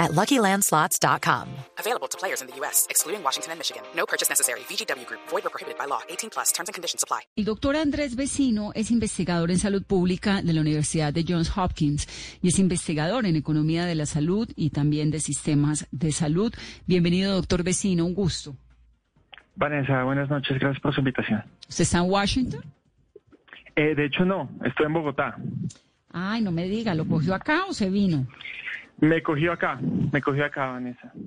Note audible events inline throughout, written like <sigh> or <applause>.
at LuckyLandSlots.com. Available to players in the U.S., excluding Washington and Michigan. No purchase necessary. VGW Group. Void or prohibited by law. 18 plus. Terms and conditions apply. El doctor Andrés Vecino es investigador en salud pública de la Universidad de Johns Hopkins y es investigador en economía de la salud y también de sistemas de salud. Bienvenido, doctor Vecino. Un gusto. Vanessa, buenas noches. Gracias por su invitación. ¿Usted está en Washington? Eh, de hecho, no. Estoy en Bogotá. Ay, no me diga, ¿lo cogió acá o se vino? Me cogió acá. Me cogió acá, Vanessa. <laughs>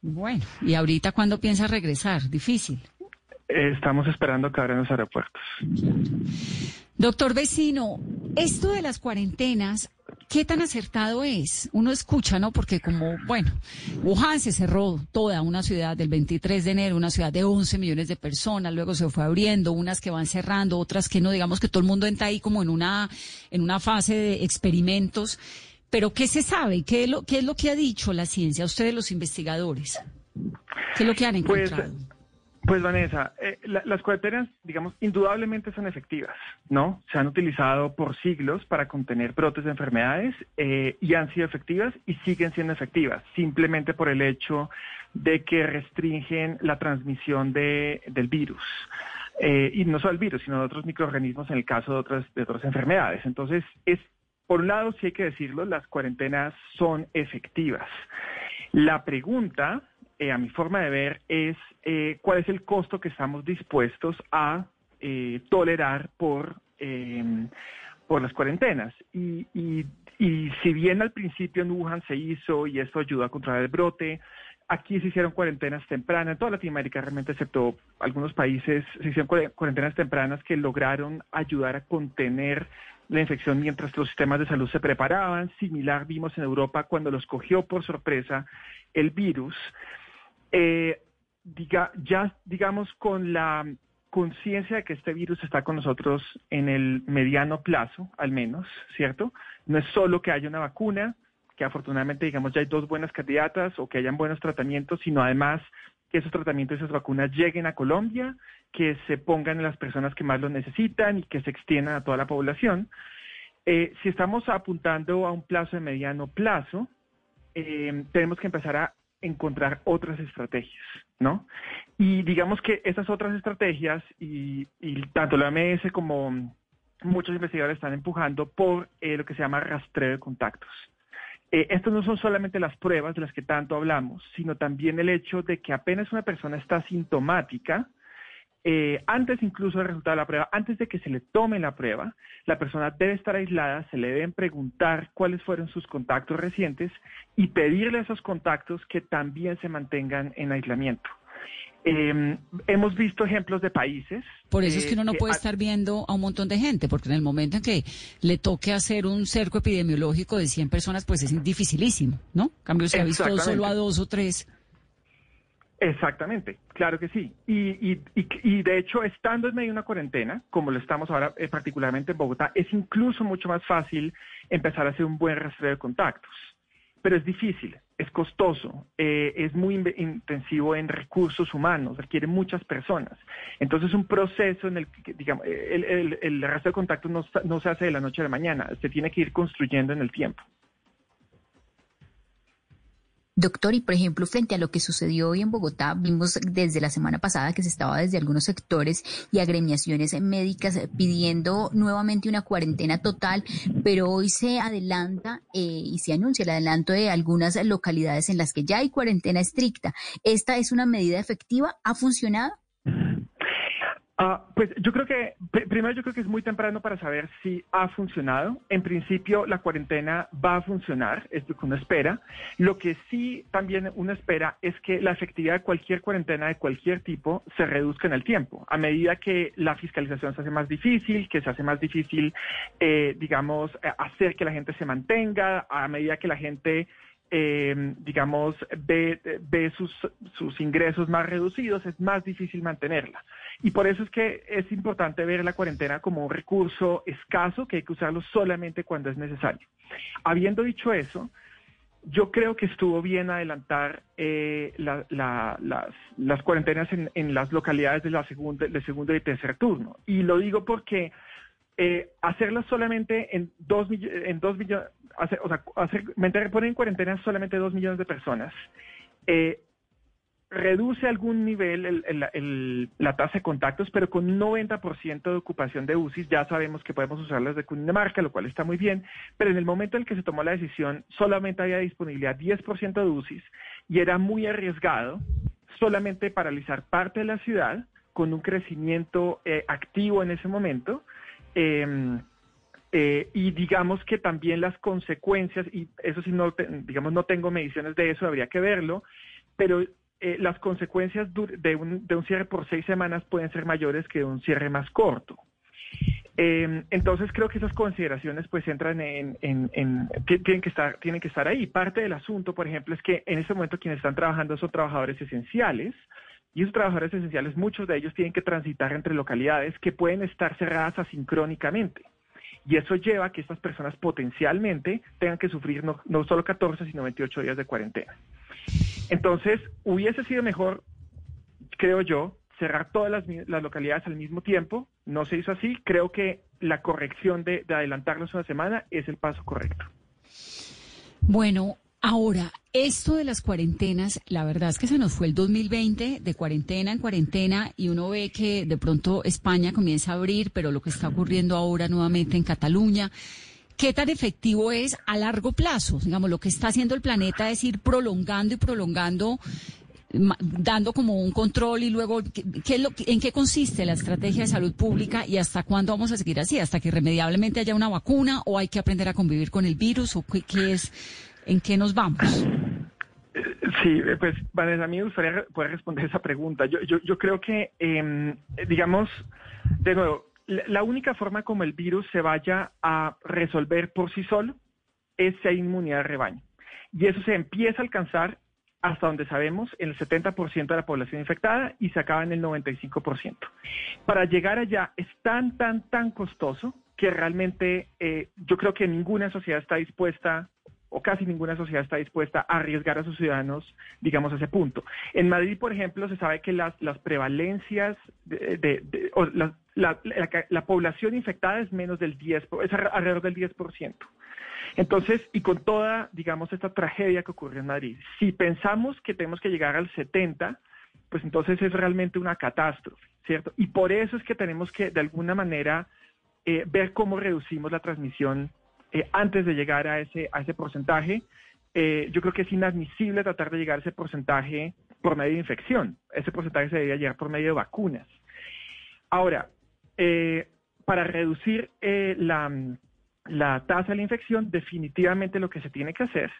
Bueno, ¿y ahorita cuándo piensa regresar? Difícil. Eh, estamos esperando que abran los aeropuertos. Doctor Vecino, esto de las cuarentenas, ¿qué tan acertado es? Uno escucha, ¿no? Porque como, bueno, Wuhan se cerró toda una ciudad del 23 de enero, una ciudad de 11 millones de personas, luego se fue abriendo, unas que van cerrando, otras que no, digamos que todo el mundo entra ahí como en una, en una fase de experimentos. Pero ¿qué se sabe? ¿Qué es lo, qué es lo que ha dicho la ciencia, ustedes los investigadores? ¿Qué es lo que han Pues, encontrado? pues Vanessa, eh, la- las cuarentenas, digamos, indudablemente son efectivas, ¿no? Se han utilizado por siglos para contener brotes de enfermedades eh, y han sido efectivas y siguen siendo efectivas, simplemente por el hecho de que restringen la transmisión de, del virus. Eh, y no solo el virus, sino de otros microorganismos en el caso de otras, de otras enfermedades. Entonces, es, por un lado, sí hay que decirlo, las cuarentenas son efectivas. La pregunta, eh, a mi forma de ver, es eh, cuál es el costo que estamos dispuestos a eh, tolerar por, eh, por las cuarentenas. Y, y- y si bien al principio en Wuhan se hizo y esto ayudó a controlar el brote, aquí se hicieron cuarentenas tempranas, en toda Latinoamérica realmente, excepto algunos países, se hicieron cuare- cuarentenas tempranas que lograron ayudar a contener la infección mientras los sistemas de salud se preparaban. Similar vimos en Europa cuando los cogió por sorpresa el virus. Eh, diga, ya, digamos, con la conciencia de que este virus está con nosotros en el mediano plazo, al menos, ¿cierto? No es solo que haya una vacuna, que afortunadamente, digamos, ya hay dos buenas candidatas o que hayan buenos tratamientos, sino además que esos tratamientos y esas vacunas lleguen a Colombia, que se pongan en las personas que más lo necesitan y que se extiendan a toda la población. Eh, si estamos apuntando a un plazo de mediano plazo, eh, tenemos que empezar a encontrar otras estrategias, ¿no? Y digamos que esas otras estrategias, y, tanto la OMS como muchos investigadores están empujando por eh, lo que se llama rastreo de contactos. Eh, estos no son solamente las pruebas de las que tanto hablamos, sino también el hecho de que apenas una persona está sintomática, eh, antes incluso del resultado de la prueba, antes de que se le tome la prueba, la persona debe estar aislada, se le deben preguntar cuáles fueron sus contactos recientes y pedirle a esos contactos que también se mantengan en aislamiento. Eh, hemos visto ejemplos de países. Por eso es que eh, uno no puede ha- estar viendo a un montón de gente, porque en el momento en que le toque hacer un cerco epidemiológico de 100 personas, pues es dificilísimo, ¿no? En cambio, se ha visto solo a dos o tres. Exactamente, claro que sí. Y, y, y, y de hecho, estando en medio de una cuarentena, como lo estamos ahora, eh, particularmente en Bogotá, es incluso mucho más fácil empezar a hacer un buen rastreo de contactos. Pero es difícil, es costoso, eh, es muy intensivo en recursos humanos, requiere muchas personas. Entonces, un proceso en el que, digamos, el, el, el rastreo de contactos no, no se hace de la noche a la mañana, se tiene que ir construyendo en el tiempo. Doctor, y por ejemplo, frente a lo que sucedió hoy en Bogotá, vimos desde la semana pasada que se estaba desde algunos sectores y agremiaciones médicas pidiendo nuevamente una cuarentena total, pero hoy se adelanta eh, y se anuncia el adelanto de algunas localidades en las que ya hay cuarentena estricta. ¿Esta es una medida efectiva? ¿Ha funcionado? Ah, pues yo creo que, pr- primero yo creo que es muy temprano para saber si ha funcionado. En principio la cuarentena va a funcionar, es lo que uno espera. Lo que sí también uno espera es que la efectividad de cualquier cuarentena de cualquier tipo se reduzca en el tiempo. A medida que la fiscalización se hace más difícil, que se hace más difícil, eh, digamos, eh, hacer que la gente se mantenga, a medida que la gente eh, digamos, ve, sus, sus ingresos más reducidos, es más difícil mantenerla. Y por eso es que es importante ver la cuarentena como un recurso escaso que hay que usarlo solamente cuando es necesario. Habiendo dicho eso, yo creo que estuvo bien adelantar eh, la, la, las, las, cuarentenas en, en, las localidades de la segunda, segundo y tercer turno. Y lo digo porque eh, hacerlas solamente en dos, en dos millones, hacer, o sea, hacer, poner en cuarentena solamente dos millones de personas, eh, reduce algún nivel el, el, el, la tasa de contactos, pero con un 90% de ocupación de UCI ya sabemos que podemos usarlas de Cundinamarca, lo cual está muy bien, pero en el momento en que se tomó la decisión solamente había disponibilidad 10% de UCI y era muy arriesgado solamente paralizar parte de la ciudad con un crecimiento eh, activo en ese momento. Eh, eh, y digamos que también las consecuencias, y eso sí, no, digamos, no tengo mediciones de eso, habría que verlo, pero eh, las consecuencias de un, de un, cierre por seis semanas pueden ser mayores que un cierre más corto. Eh, entonces creo que esas consideraciones pues entran en, en, en, tienen que estar tienen que estar ahí. Parte del asunto, por ejemplo, es que en este momento quienes están trabajando son trabajadores esenciales y esos trabajadores esenciales, muchos de ellos tienen que transitar entre localidades que pueden estar cerradas asincrónicamente. Y eso lleva a que estas personas potencialmente tengan que sufrir no, no solo 14, sino 28 días de cuarentena. Entonces, hubiese sido mejor, creo yo, cerrar todas las, las, localidades al mismo tiempo. No se hizo así. Creo que la corrección de, de adelantarlos una semana es el paso correcto. Bueno, Ahora, esto de las cuarentenas, la verdad es que se nos fue el 2020 de cuarentena en cuarentena y uno ve que de pronto España comienza a abrir, pero lo que está ocurriendo ahora nuevamente en Cataluña, ¿qué tan efectivo es a largo plazo? Digamos, lo que está haciendo el planeta es ir prolongando y prolongando dando como un control y luego ¿qué, es lo, en qué consiste la estrategia de salud pública y hasta cuándo vamos a seguir así, hasta que irremediablemente haya una vacuna o hay que aprender a convivir con el virus o qué, qué es ¿En qué nos vamos? Sí, pues Vanessa, a mí me gustaría poder responder esa pregunta. Yo, creo que, eh, digamos, de nuevo, la única forma como el virus se vaya a resolver por sí solo es si inmunidad de rebaño. Y eso se empieza a alcanzar hasta donde sabemos en el 70% de la población infectada y se acaba en el 95%. Para llegar allá es tan, tan, tan costoso que realmente eh, yo creo que ninguna sociedad está dispuesta o casi ninguna sociedad está dispuesta a arriesgar a sus ciudadanos, digamos, a ese punto. En Madrid, por ejemplo, se sabe que las, las prevalencias de, o la, la, la, población infectada es menos del 10, es alrededor del 10%. Entonces, y con toda, digamos, esta tragedia que ocurrió en Madrid, si pensamos que tenemos que llegar al 70, pues entonces es realmente una catástrofe, ¿cierto? Y por eso es que tenemos que, de alguna manera, eh, ver cómo reducimos la transmisión eh, antes de llegar a ese, a ese porcentaje. Eh, yo creo que es inadmisible tratar de llegar a ese porcentaje por medio de infección. Ese porcentaje se debería llegar por medio de vacunas. Ahora, eh, para reducir la, la tasa de la infección, definitivamente lo que se tiene que hacer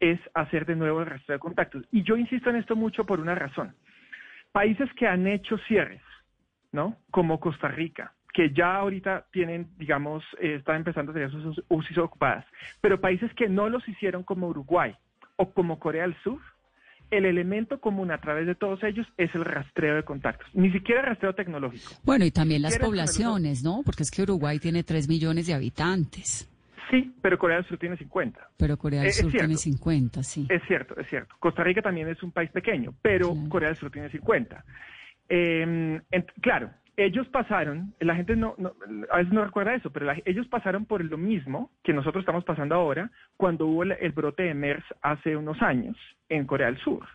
es hacer de nuevo el resto de contactos. Y yo insisto en esto mucho por una razón. Países que han hecho cierres, ¿no? Como Costa Rica, que ya ahorita tienen, digamos, eh, están empezando a tener sus UCIs ocupadas, pero países que no los hicieron como Uruguay o como Corea del Sur, el elemento común a través de todos ellos es el rastreo de contactos, ni siquiera rastreo tecnológico. Bueno, y también las poblaciones, ¿no? Porque es que Uruguay tiene 3 millones de habitantes. Sí, pero Corea del Sur tiene 50. Pero Corea del eh, Sur tiene 50, sí. Es cierto, es cierto. Costa Rica también es un país pequeño, pero Corea del Sur tiene 50. Eh, claro, ellos pasaron, la gente no, a veces no recuerda eso, pero ellos pasaron por lo mismo que nosotros estamos pasando ahora cuando hubo el, brote de MERS hace unos años en Corea del Sur.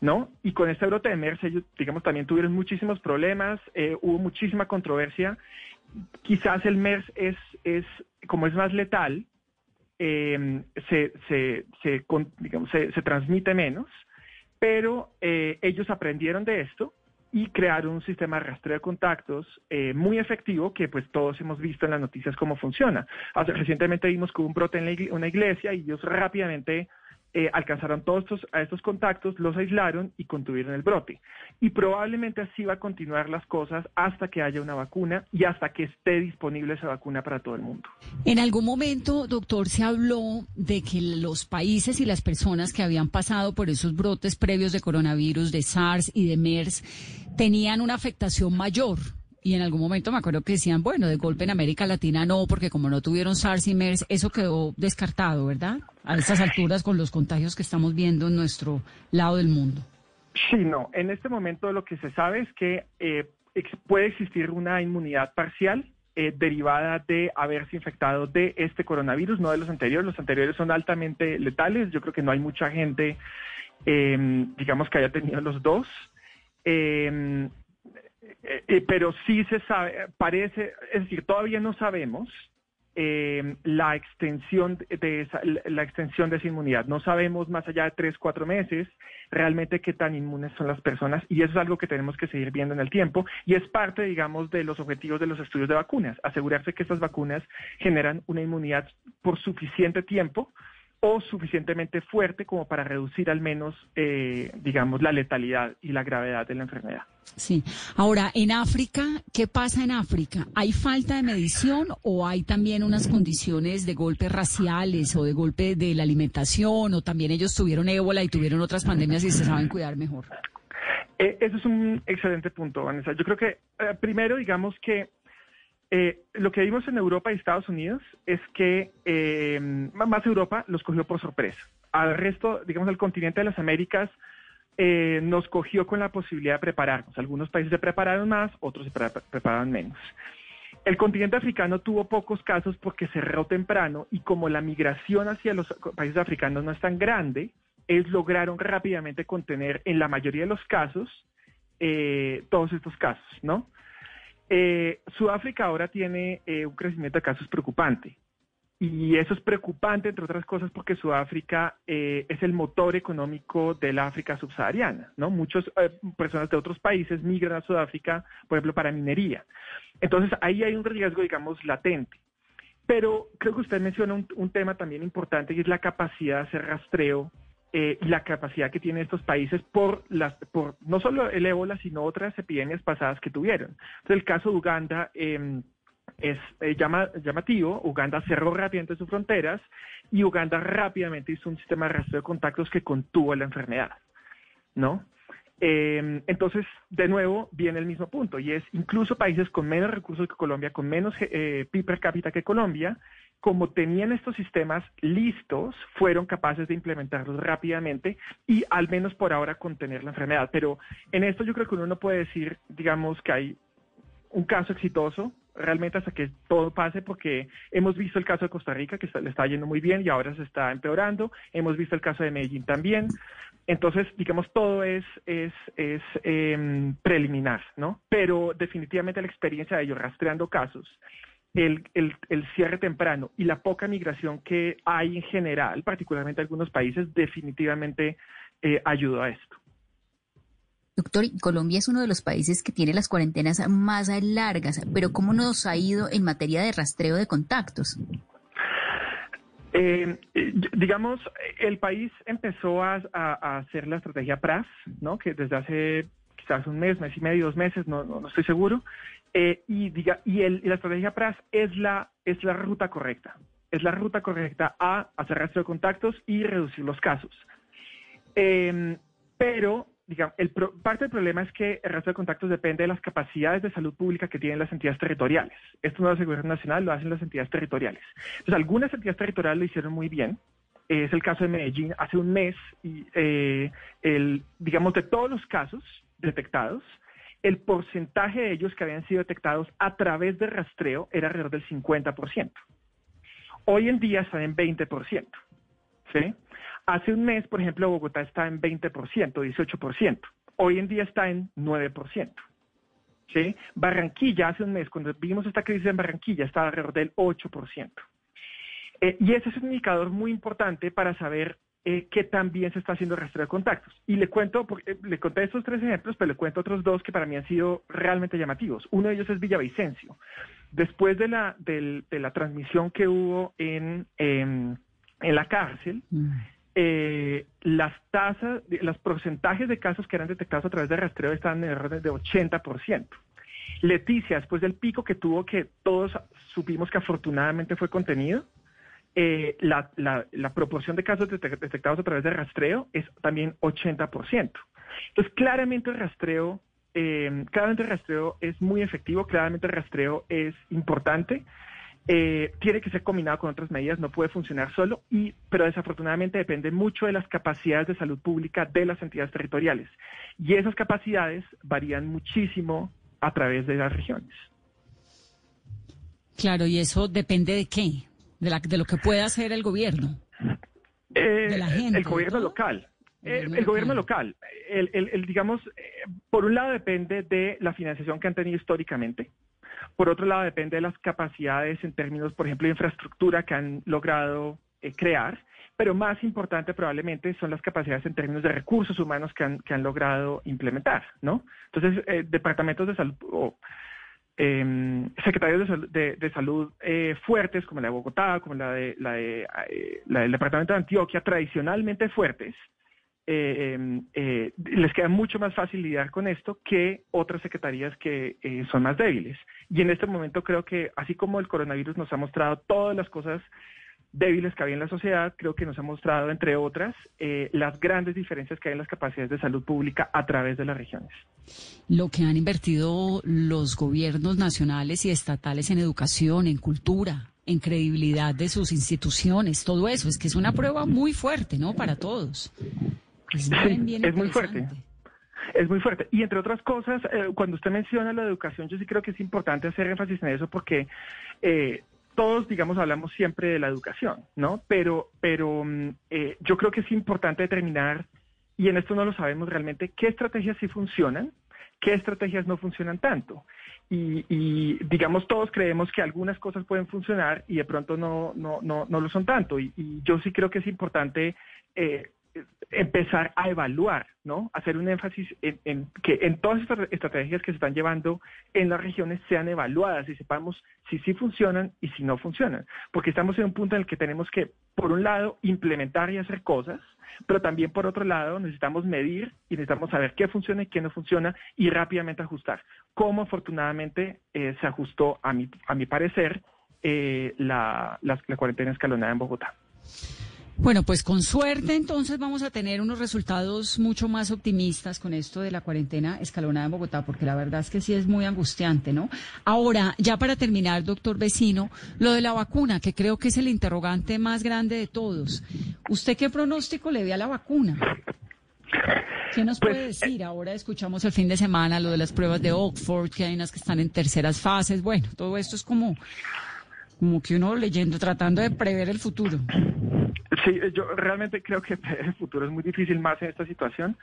¿No? Y con este brote de MERS ellos, digamos, también tuvieron muchísimos problemas, eh, hubo muchísima controversia. Quizás el MERS es, es como es más letal, eh, se, se, se, digamos, se, transmite menos, pero eh, ellos aprendieron de esto y crear un sistema de rastreo de contactos eh, muy efectivo que pues todos hemos visto en las noticias cómo funciona. Hace, recientemente vimos que hubo un brote en una iglesia y ellos rápidamente eh, alcanzaron todos estos, a estos contactos, los aislaron y contuvieron el brote. Y probablemente así va a continuar las cosas hasta que haya una vacuna y hasta que esté disponible esa vacuna para todo el mundo. En algún momento, doctor, se habló de que los países y las personas que habían pasado por esos brotes previos de coronavirus, de SARS y de MERS, tenían una afectación mayor. Y en algún momento me acuerdo que decían, bueno, de golpe en América Latina no, porque como no tuvieron SARS y MERS, eso quedó descartado, ¿verdad? A estas alturas con los contagios que estamos viendo en nuestro lado del mundo. Sí, no. En este momento lo que se sabe es que eh, puede existir una inmunidad parcial eh, derivada de haberse infectado de este coronavirus, no de los anteriores. Los anteriores son altamente letales. Yo creo que no hay mucha gente, eh, digamos, que haya tenido los dos. Eh, eh, eh, pero sí se sabe, parece, es decir, todavía no sabemos eh, la extensión de esa, la extensión de esa inmunidad. No sabemos más allá de tres, cuatro meses realmente qué tan inmunes son las personas y eso es algo que tenemos que seguir viendo en el tiempo y es parte, digamos, de los objetivos de los estudios de vacunas, asegurarse que estas vacunas generan una inmunidad por suficiente tiempo o suficientemente fuerte como para reducir al menos, eh, digamos, la letalidad y la gravedad de la enfermedad. Sí. Ahora, en África, ¿qué pasa en África? ¿Hay falta de medición o hay también unas condiciones de golpes raciales o de golpe de la alimentación o también ellos tuvieron ébola y tuvieron otras pandemias y se saben cuidar mejor? Eh, eso es un excelente punto, Vanessa. Yo creo que eh, primero, digamos que eh, lo que vimos en Europa y Estados Unidos es que eh, más Europa los cogió por sorpresa. Al resto, digamos, al continente de las Américas eh, nos cogió con la posibilidad de prepararnos. Algunos países se prepararon más, otros se prepararon menos. El continente africano tuvo pocos casos porque cerró temprano y como la migración hacia los países africanos no es tan grande, ellos lograron rápidamente contener en la mayoría de los casos todos estos casos, ¿no? Eh, Sudáfrica ahora tiene eh, un crecimiento de casos preocupante. Y eso es preocupante, entre otras cosas, porque Sudáfrica eh, es el motor económico de la África subsahariana, ¿no? Muchas personas de otros países migran a Sudáfrica, por ejemplo, para minería. Entonces, ahí hay un riesgo, digamos, latente. Pero creo que usted menciona un tema también importante y es la capacidad de hacer rastreo eh, y la capacidad que tienen estos países por las por no solo el ébola sino otras epidemias pasadas que tuvieron. Entonces el caso de Uganda em, es eh, llamativo. Uganda cerró rápidamente sus fronteras y Uganda rápidamente hizo un sistema de rastreo de contactos que contuvo la enfermedad, ¿no? Em, entonces, de nuevo, viene el mismo punto, y es incluso países con menos recursos que Colombia, con menos eh, PIB per cápita que Colombia, como tenían estos sistemas listos, fueron capaces de implementarlos rápidamente y al menos por ahora contener la enfermedad. Pero en esto yo creo que uno no puede decir, digamos, que hay un caso exitoso realmente hasta que todo pase, porque hemos visto el caso de Costa Rica, que le está yendo muy bien y ahora se está empeorando. Hemos visto el caso de Medellín también. Entonces, digamos, todo es, es, es em, preliminar, ¿no? Pero definitivamente la experiencia de ellos rastreando casos el, el, cierre temprano y la poca migración que hay en general, particularmente en algunos países, definitivamente eh, ayudó a esto. Doctor, Colombia es uno de los países que tiene las cuarentenas más largas, pero ¿cómo nos ha ido en materia de rastreo de contactos? Eh, digamos, el país empezó a, hacer la estrategia PRAS, ¿no? que desde hace quizás un mes, mes y medio, dos meses, no, no estoy seguro, eh, y, diga, y, el, la estrategia PRAS es la, es la ruta correcta. Es la ruta correcta a hacer rastro de contactos y reducir los casos. Em, pero, digamos, el parte del problema es que el rastro de contactos depende de las capacidades de salud pública que tienen las entidades territoriales. Esto no lo hace el gobierno nacional, lo hacen las entidades territoriales. Entonces, algunas entidades territoriales lo hicieron muy bien. Es el caso de Medellín. Hace un mes, y, eh, el, digamos, de todos los casos detectados, el porcentaje de ellos que habían sido detectados a través de rastreo era alrededor del 50%. Hoy en día están en 20%. ¿sí? Hace un mes, por ejemplo, Bogotá está en 20%, 18%. Hoy en día está en 9%. ¿sí? Barranquilla, hace un mes, cuando vimos esta crisis en Barranquilla, estaba alrededor del 8%. Eh, y ese es un indicador muy importante para saber eh, que también se está haciendo rastreo de contactos. Y le cuento, porque, eh, le conté estos tres ejemplos, pero le cuento otros dos que para mí han sido realmente llamativos. Uno de ellos es Villavicencio. Después de la, de la transmisión que hubo en, en, la cárcel, mm. eh, las tasas, los porcentajes de casos que eran detectados a través de rastreo estaban en orden de 80%. Leticia, después del pico que tuvo, que todos supimos que afortunadamente fue contenido, eh, la, proporción de casos detectados a través de rastreo es también 80%. Entonces, claramente el rastreo, eh, claramente el rastreo es muy efectivo, claramente el rastreo es importante. Eh, tiene que ser combinado con otras medidas, no puede funcionar solo, y, pero desafortunadamente depende mucho de las capacidades de salud pública de las entidades territoriales. Y esas capacidades varían muchísimo a través de las regiones. Claro, y eso depende de qué, de, la, de lo que pueda hacer el gobierno. Eh, de la gente, el gobierno local. El, gobierno local, el, digamos, eh, por un lado depende de la financiación que han tenido históricamente, por otro lado depende de las capacidades en términos, por ejemplo, de infraestructura que han logrado eh, crear, pero más importante probablemente son las capacidades en términos de recursos humanos que han, que han logrado implementar, ¿no? Entonces, eh, departamentos de salud o em, secretarios de, salud fuertes, como la de Bogotá, como la, de, la, de, la del departamento de Antioquia, tradicionalmente fuertes, eh, em, eh, les queda mucho más fácil lidiar con esto que otras secretarías que eh, son más débiles. Y en este momento creo que, así como el coronavirus nos ha mostrado todas las cosas débiles que había en la sociedad, creo que nos ha mostrado, entre otras, las grandes diferencias que hay en las capacidades de salud pública a través de las regiones. Lo que han invertido los gobiernos nacionales y estatales en educación, en cultura, en credibilidad de sus instituciones, todo eso, es que es una prueba muy fuerte, ¿no? Para todos. Es, muy fuerte. Es muy fuerte. Y entre otras cosas, eh, cuando usted menciona la educación, yo sí creo que es importante hacer énfasis en eso porque eh, todos, digamos, hablamos siempre de la educación, ¿no? Pero, pero mm, eh, yo creo que es importante determinar, y en esto no lo sabemos realmente, qué estrategias sí funcionan, qué estrategias no funcionan tanto. Y, digamos, todos creemos que algunas cosas pueden funcionar y de pronto no, no, no, no lo son tanto. Y, yo sí creo que es importante eh, empezar a evaluar, ¿no? Hacer un énfasis en, que en todas estas estrategias que se están llevando en las regiones sean evaluadas y sepamos si sí funcionan y si no funcionan. Porque estamos en un punto en el que tenemos que, por un lado, implementar y hacer cosas, pero también por otro lado necesitamos medir y necesitamos saber qué funciona y qué no funciona y rápidamente ajustar. Como afortunadamente eh, se ajustó, a mi, a mi parecer, eh, la, la cuarentena escalonada en Bogotá. Bueno, pues con suerte entonces vamos a tener unos resultados mucho más optimistas con esto de la cuarentena escalonada en Bogotá, porque la verdad es que sí es muy angustiante, ¿no? Ahora, ya para terminar, doctor vecino, lo de la vacuna, que creo que es el interrogante más grande de todos. ¿Usted qué pronóstico le ve a la vacuna? ¿Qué nos puede pues, decir? Ahora escuchamos el fin de semana lo de las pruebas de Oxford, que hay unas que están en terceras fases. Bueno, todo esto es como, como que uno leyendo, tratando de prever el futuro. Sí, yo realmente creo que <laughs> el futuro es muy difícil más en esta situación.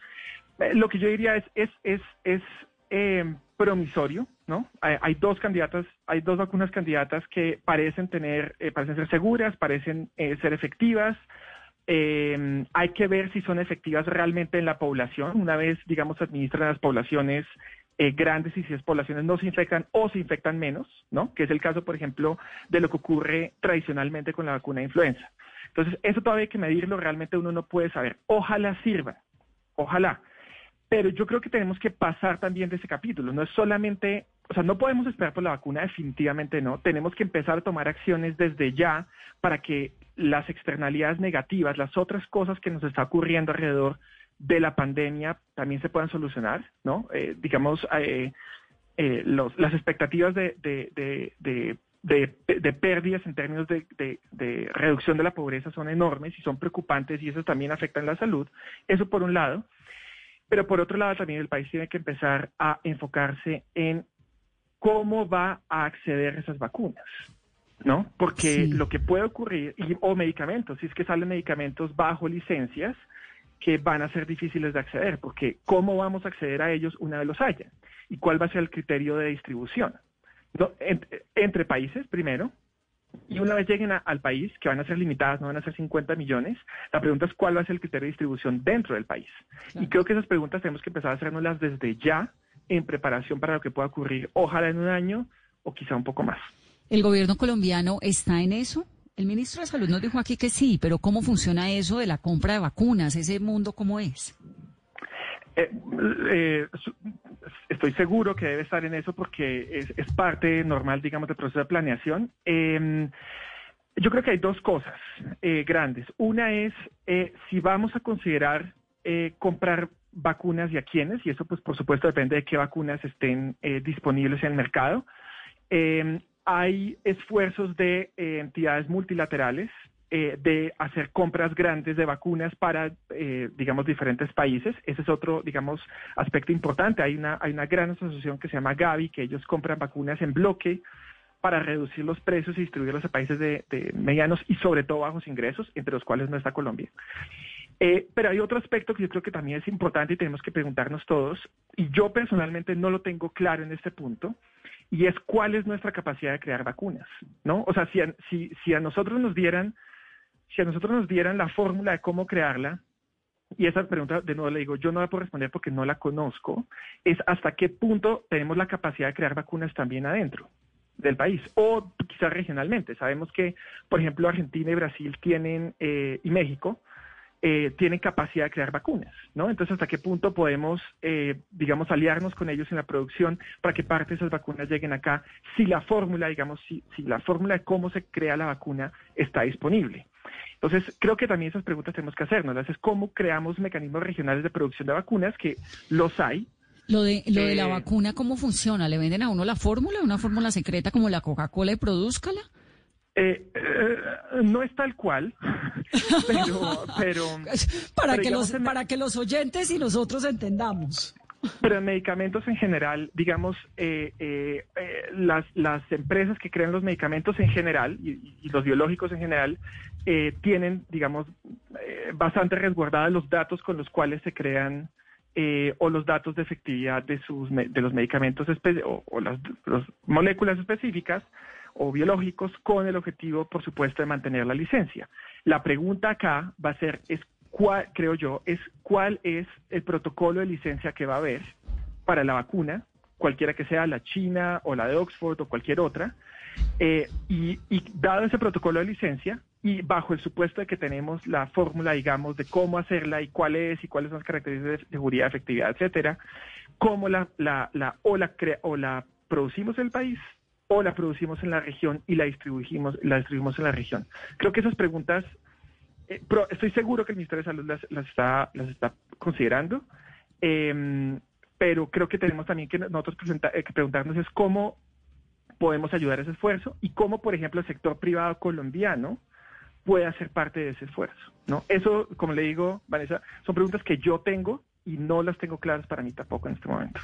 Eh, lo que yo diría es, es, es, es eh, promisorio, ¿no? Hay, dos candidatas, hay dos vacunas candidatas que parecen tener, eh, parecen ser seguras, parecen ser efectivas. hay que ver si son efectivas realmente en la población. Una vez, digamos, se administran las poblaciones grandes y si esas poblaciones no se infectan o se infectan menos, ¿no? Que es el caso, por ejemplo, de lo que ocurre tradicionalmente con la vacuna de influenza. Entonces, eso todavía hay que medirlo, realmente uno no puede saber. Ojalá sirva, ojalá. Pero yo creo que tenemos que pasar también de ese capítulo. No es solamente, o sea, no podemos esperar por la vacuna, definitivamente no. Tenemos que empezar a tomar acciones desde ya para que las externalidades negativas, las otras cosas que nos está ocurriendo alrededor de la pandemia también se puedan solucionar, ¿no? Eh, digamos, eh, eh, las expectativas de, de de, pérdidas en términos de, reducción de la pobreza son enormes y son preocupantes y eso también afecta en la salud. Eso por un lado. Pero por otro lado también el país tiene que empezar a enfocarse en cómo va a acceder a esas vacunas. ¿No? Porque lo que puede ocurrir, o medicamentos, si es que salen medicamentos bajo licencias, que van a ser difíciles de acceder, porque ¿cómo vamos a acceder a ellos una vez los haya? ¿Y cuál va a ser el criterio de distribución? Entre, países primero, y una vez lleguen al país, que van a ser limitadas, no van a ser 50 millones, la pregunta es cuál va a ser el criterio de distribución dentro del país. Y creo que esas preguntas tenemos que empezar a hacernoslas desde ya en preparación para lo que pueda ocurrir, ojalá en un año o quizá un poco más. ¿El gobierno colombiano está en eso? El ministro de Salud nos dijo aquí que sí, pero ¿cómo funciona eso de la compra de vacunas? ¿Ese mundo cómo es? Eh, eh, estoy seguro que debe estar en eso porque es, parte normal, digamos, del proceso de planeación. Em, yo creo que hay dos cosas eh, grandes. Una es si vamos a considerar comprar vacunas y a quiénes, y eso pues por supuesto depende de qué vacunas estén disponibles en el mercado. Em, hay esfuerzos de entidades multilaterales eh, de hacer compras grandes de vacunas para, eh, digamos, diferentes países. Ese es otro, digamos, aspecto importante. Hay una, hay una gran asociación que se llama Gavi, que ellos compran vacunas en bloque para reducir los precios y distribuirlos a países de, medianos y sobre todo bajos ingresos, entre los cuales no está Colombia. Eh, pero hay otro aspecto que yo creo que también es importante y tenemos que preguntarnos todos, y yo personalmente no lo tengo claro en este punto, y es cuál es nuestra capacidad de crear vacunas, ¿no? O sea, si si, si a nosotros nos dieran si a nosotros nos dieran la fórmula de cómo crearla, y esa pregunta de nuevo le digo, yo no la puedo responder porque no la conozco, es hasta qué punto tenemos la capacidad de crear vacunas también adentro del país o quizás regionalmente. Sabemos que, por ejemplo, Argentina y Brasil tienen, eh, y México, eh, tienen capacidad de crear vacunas, ¿no? Entonces, ¿hasta qué punto podemos, eh, digamos, aliarnos con ellos en la producción para que parte de esas vacunas lleguen acá si la fórmula, digamos, si, si la fórmula de cómo se crea la vacuna está disponible? Entonces, creo que también esas preguntas tenemos que hacernos. Es cómo creamos mecanismos regionales de producción de vacunas, que los hay, lo de, lo de la eh, vacuna, ¿cómo funciona? ¿Le venden a uno la fórmula, una fórmula secreta como la Coca-Cola y produzcala? Eh, eh, no es tal cual, <laughs> pero... <laughs> para, que los, para que los oyentes y nosotros entendamos. Pero en medicamentos en general, digamos, eh, las, las empresas que crean los medicamentos en general y, los biológicos en general tienen, digamos, bastante resguardados los datos con los cuales se crean o los datos de efectividad de, sus, de los medicamentos o, o las moléculas específicas o biológicos con el objetivo, por supuesto, de mantener la licencia. La pregunta acá va a ser, es cuál, creo yo, es cuál es el protocolo de licencia que va a haber para la vacuna, cualquiera que sea la China o la de Oxford o cualquier otra, eh, y, dado ese protocolo de licencia y bajo el supuesto de que tenemos la fórmula, digamos, de cómo hacerla y cuál es y cuáles son las características de seguridad, efectividad, etcétera, cómo la, la, la, o, la o la producimos en el país o la producimos en la región y la distribuimos, la distribuimos en la región. Creo que esas preguntas eh, estoy seguro que el Ministerio de Salud las, está, las está considerando, em, pero creo que tenemos también que nosotros eh, que preguntarnos es cómo podemos ayudar a ese esfuerzo y cómo, por ejemplo, el sector privado colombiano puede hacer parte de ese esfuerzo. ¿no? Eso, como le digo, Vanessa, son preguntas que yo tengo y no las tengo claras para mí tampoco en este momento.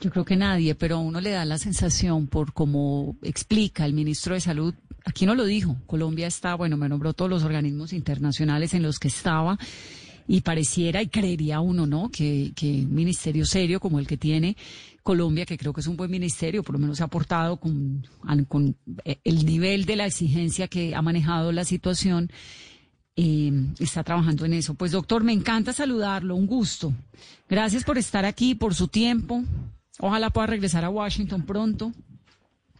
Yo creo que nadie, pero a uno le da la sensación por cómo explica el ministro de Salud, aquí no lo dijo, Colombia está, bueno, me nombró todos los organismos internacionales en los que estaba y pareciera y creería uno, ¿no? Que, que un ministerio serio como el que tiene Colombia, que creo que es un buen ministerio, por lo menos ha aportado con, eh, el nivel de la exigencia que ha manejado la situación, eh, está trabajando en eso. Pues doctor, me encanta saludarlo, un gusto. Gracias por estar aquí, por su tiempo. Ojalá pueda regresar a Washington pronto.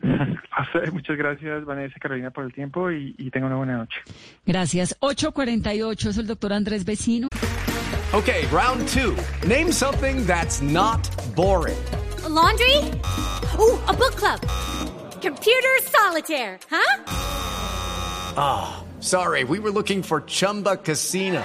<laughs> Muchas gracias, Vanessa Carolina, por el tiempo y, y tenga una buena noche. Gracias. 848 es el doctor Andrés Vecino. Ok, round two. Name something that's not boring. laundry? Uh, a book club. Computer solitaire, huh? Ah. Sorry, we were looking for Chumba Casino.